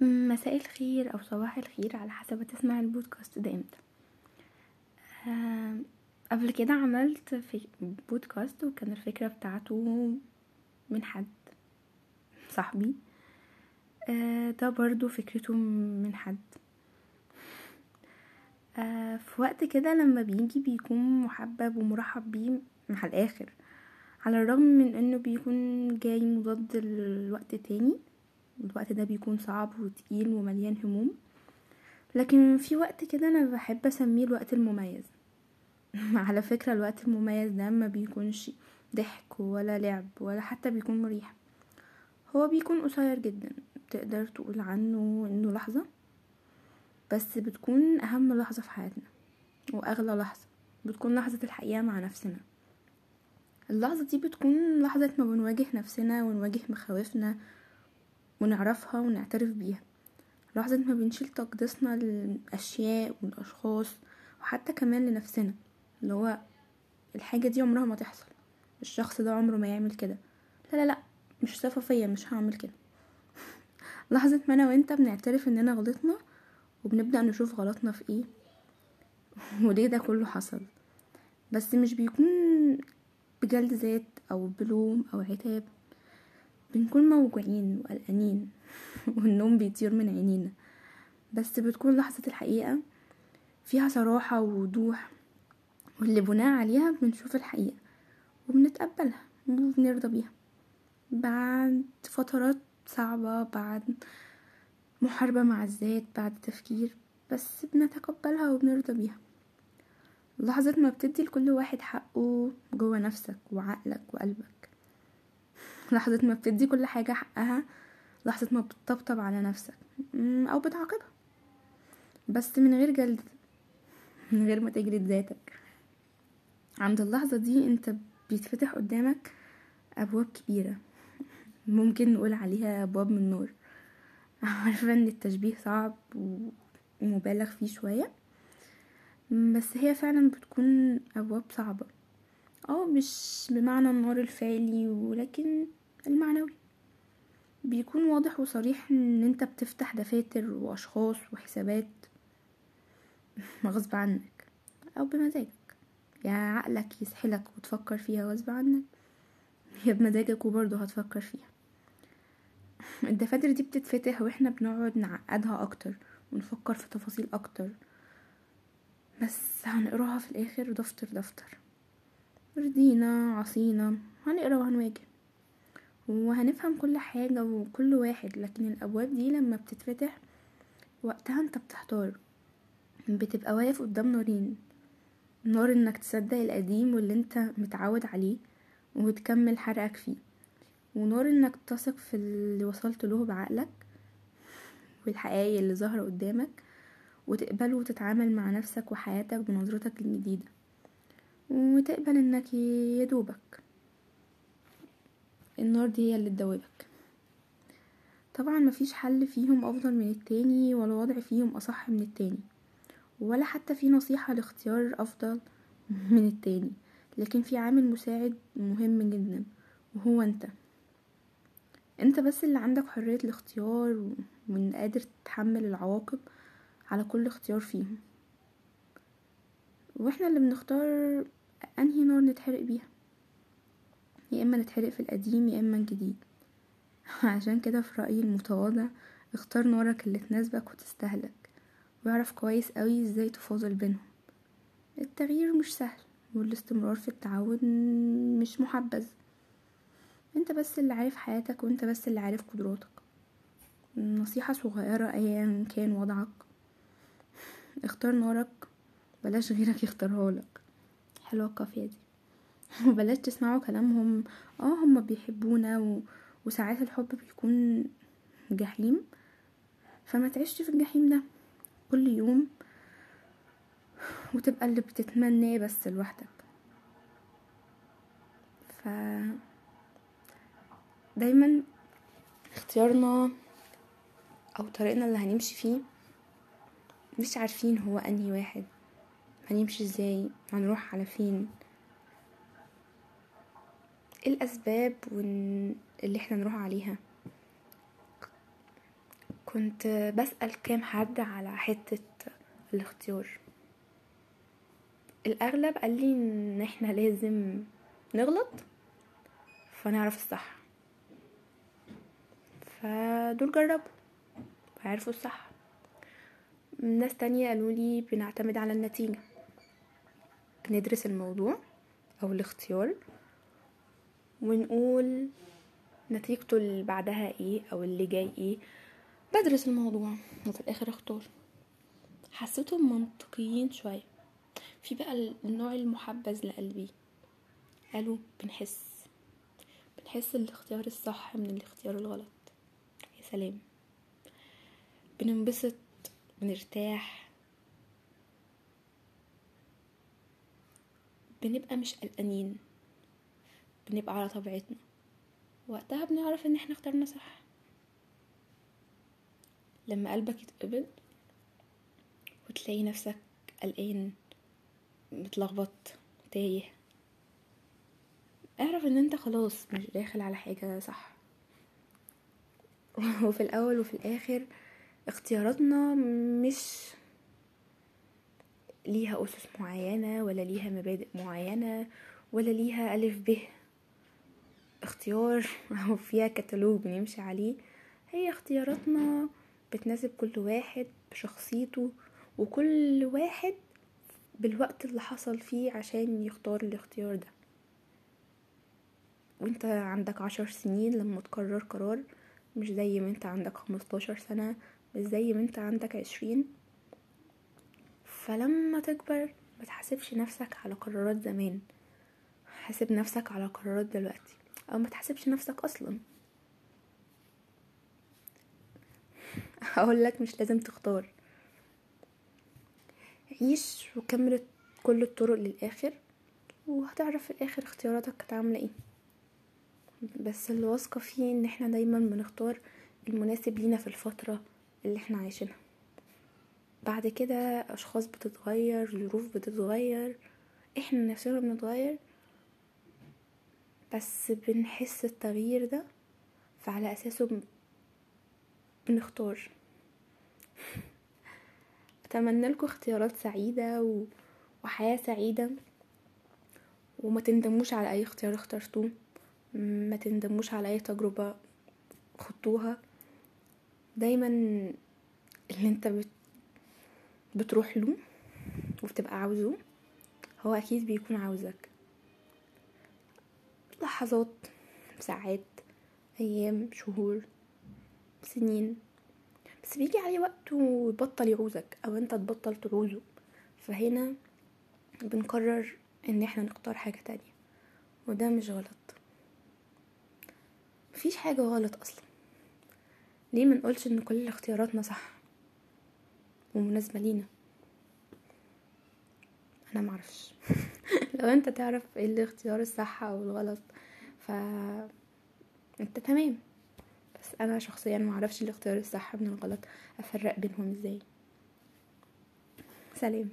مساء الخير أو صباح الخير على حسب تسمع البودكاست ده إمتى. آه، قبل كده عملت في بودكاست وكان الفكرة بتاعته من حد صاحبي. آه، ده برضو فكرته من حد. آه، في وقت كده لما بيجي بيكون محبب ومرحب بيه مع الآخر على الرغم من إنه بيكون جاي مضاد الوقت تاني الوقت ده بيكون صعب وتقيل ومليان هموم. لكن في وقت كده أنا بحب أسميه الوقت المميز. على فكرة الوقت المميز ده ما بيكونش ضحك ولا لعب ولا حتى بيكون مريح. هو بيكون قصير جدا تقدر تقول عنه إنه لحظة بس بتكون أهم لحظة في حياتنا وأغلى لحظة. بتكون لحظة الحقيقة مع نفسنا. اللحظة دي بتكون لحظة ما بنواجه نفسنا ونواجه مخاوفنا ونعرفها ونعترف بيها. لحظة ما بنشيل تقديسنا للأشياء والأشخاص وحتى كمان لنفسنا اللي هو الحاجة دي عمرها ما تحصل. الشخص ده عمره ما يعمل كده. لا لا لا مش صفة فيا مش هعمل كده. لحظة ما أنا وأنت بنعترف إننا غلطنا وبنبدأ نشوف غلطنا في إيه وليه ده كله حصل. بس مش بيكون بجلد ذات أو بلوم أو عتاب. بنكون موجوعين وقلقانين والنوم بيطير من عينينا. بس بتكون لحظة الحقيقة فيها صراحة ووضوح واللي بناء عليها بنشوف الحقيقة وبنتقبلها وبنرضى بيها. بعد فترات صعبة بعد محاربة مع الذات بعد تفكير بس بنتقبلها وبنرضى بيها. لحظة ما بتدي لكل واحد حقه جوه نفسك وعقلك وقلبك. لحظة ما بتدي كل حاجة حقها لحظة ما بتطبطب على نفسك. أو بتعاقبها. بس من غير جلد من غير ما تجري ذاتك. عند اللحظة دي أنت بيتفتح قدامك أبواب كبيرة. ممكن نقول عليها أبواب من نور. عارفة إن التشبيه صعب ومبالغ فيه شوية. بس هي فعلا بتكون أبواب صعبة. آه مش بمعنى النار الفعلي ولكن المعنوي. بيكون واضح وصريح إن أنت بتفتح دفاتر وأشخاص وحسابات غصب عنك أو بمزاجك. يا عقلك يسحلك وتفكر فيها غصب عنك يا بمزاجك وبرضه هتفكر فيها. الدفاتر دي بتتفتح وإحنا بنقعد نعقدها أكتر ونفكر في تفاصيل أكتر بس هنقراها في الآخر دفتر دفتر. رضينا عصينا هنقرا وهنواجه وهنفهم كل حاجة وكل واحد لكن الأبواب دي لما بتتفتح وقتها انت بتحتار. بتبقى واقف قدام نارين نار انك تصدق القديم واللي انت متعود عليه وتكمل حرقك فيه. ونار انك تثق في اللي وصلت له بعقلك والحقائق اللي ظاهرة قدامك وتقبل وتتعامل مع نفسك وحياتك بنظرتك الجديدة. وتقبل إنك يدوبك النار دي هي اللي تدوبك. طبعا مفيش حل فيهم أفضل من التاني ولا وضع فيهم أصح من التاني ولا حتى في نصيحة لاختيار أفضل من التاني. لكن في عامل مساعد مهم جدا وهو أنت. أنت بس اللي عندك حرية الاختيار وان قادر تتحمل العواقب على كل اختيار فيهم. وإحنا اللي بنختار أنهي نار نتحرق بيها؟ يا إما نتحرق في القديم يا إما الجديد. عشان كده في رأيي المتواضع اختار نارك اللي تناسبك وتستهلك واعرف كويس قوي إزاي تفاضل بينهم. التغيير مش سهل والاستمرار في التعود مش محبذ. أنت بس اللي عارف حياتك وأنت بس اللي عارف قدراتك. نصيحة صغيرة ايا كان وضعك. اختار نارك بلاش غيرك يختارها لك حلوة القافية دي. وبلاش تسمعوا كلامهم. آه هما بيحبونا و... وساعات الحب بيكون جحيم. فما تعيش في الجحيم ده كل يوم وتبقى اللي بتتمناه بس لوحدك. ف دايما اختيارنا أو طريقنا اللي هنمشي فيه مش عارفين هو أنهي واحد. هنمشي إزاي؟ هنروح على فين؟ إيه الأسباب اللي إحنا نروح عليها؟ كنت بسأل كام حد على حتة الاختيار. الأغلب قال لي إن إحنا لازم نغلط فنعرف الصح. فدول جربوا وعرفوا الصح. ناس تانية قالوا لي بنعتمد على النتيجة. بندرس الموضوع أو الاختيار ونقول نتيجته اللي بعدها إيه أو اللي جاي إيه. بدرس الموضوع وفي الآخر أختار. حسيتهم منطقيين شوية. في بقى النوع المحبذ لقلبي. قالوا بنحس. بنحس الاختيار الصح من الاختيار الغلط. يا سلام. بننبسط بنرتاح. بنبقى مش قلقانين. بنبقى على طبيعتنا. وقتها بنعرف إن إحنا اخترنا صح. لما قلبك يتقبض وتلاقي نفسك قلقان متلخبط تايه اعرف إن أنت خلاص مش داخل على حاجة صح. وفي الأول وفي الآخر اختياراتنا مش ليها أسس معينة ولا ليها مبادئ معينة ولا ليها ألف ب اختيار أو فيها كتالوج بنمشي عليه. هي اختياراتنا بتناسب كل واحد بشخصيته وكل واحد بالوقت اللي حصل فيه عشان يختار الاختيار ده. وانت عندك عشر سنين لما تقرر قرار مش زي ما انت عندك خمستاشر سنة مش زي ما انت عندك عشرين. فلما تكبر متحاسبش نفسك على قرارات زمان. حاسب نفسك على قرارات دلوقتي أو ما تحاسبش نفسك أصلا. هقول لك مش لازم تختار. عيش وكمل كل الطرق للآخر وهتعرف في الآخر اختياراتك كانت عاملة إيه. بس اللي واثقه فيه إن إحنا دايما بنختار المناسب لينا في الفترة اللي إحنا عايشينها. بعد كده أشخاص بتتغير ظروف بتتغير إحنا نفسنا بنتغير بس بنحس التغيير ده فعلى أساسه بنختار. أتمنى لكم اختيارات سعيدة و... وحياة سعيدة. وما تندموش على أي اختيار اخترتوه. ما تندموش على أي تجربة خدتوها. دايما اللي أنت بت... بتروح له وبتبقى عاوزه هو أكيد بيكون عاوزك. لحظات ساعات أيام شهور سنين. بس بيجي عليه وقت ويبطل يعوزك أو أنت تبطل تعوزه. فهنا بنقرر إن إحنا نختار حاجة تانية. وده مش غلط. مفيش حاجة غلط أصلا. ليه منقولش إن كل اختياراتنا صح؟ ومناسبة لينا. أنا معرفش. لو أنت تعرف إيه الاختيار الصح أو الغلط ف أنت تمام. بس أنا شخصيا معرفش الاختيار الصح من الغلط. أفرق بينهم إزاي. سلام.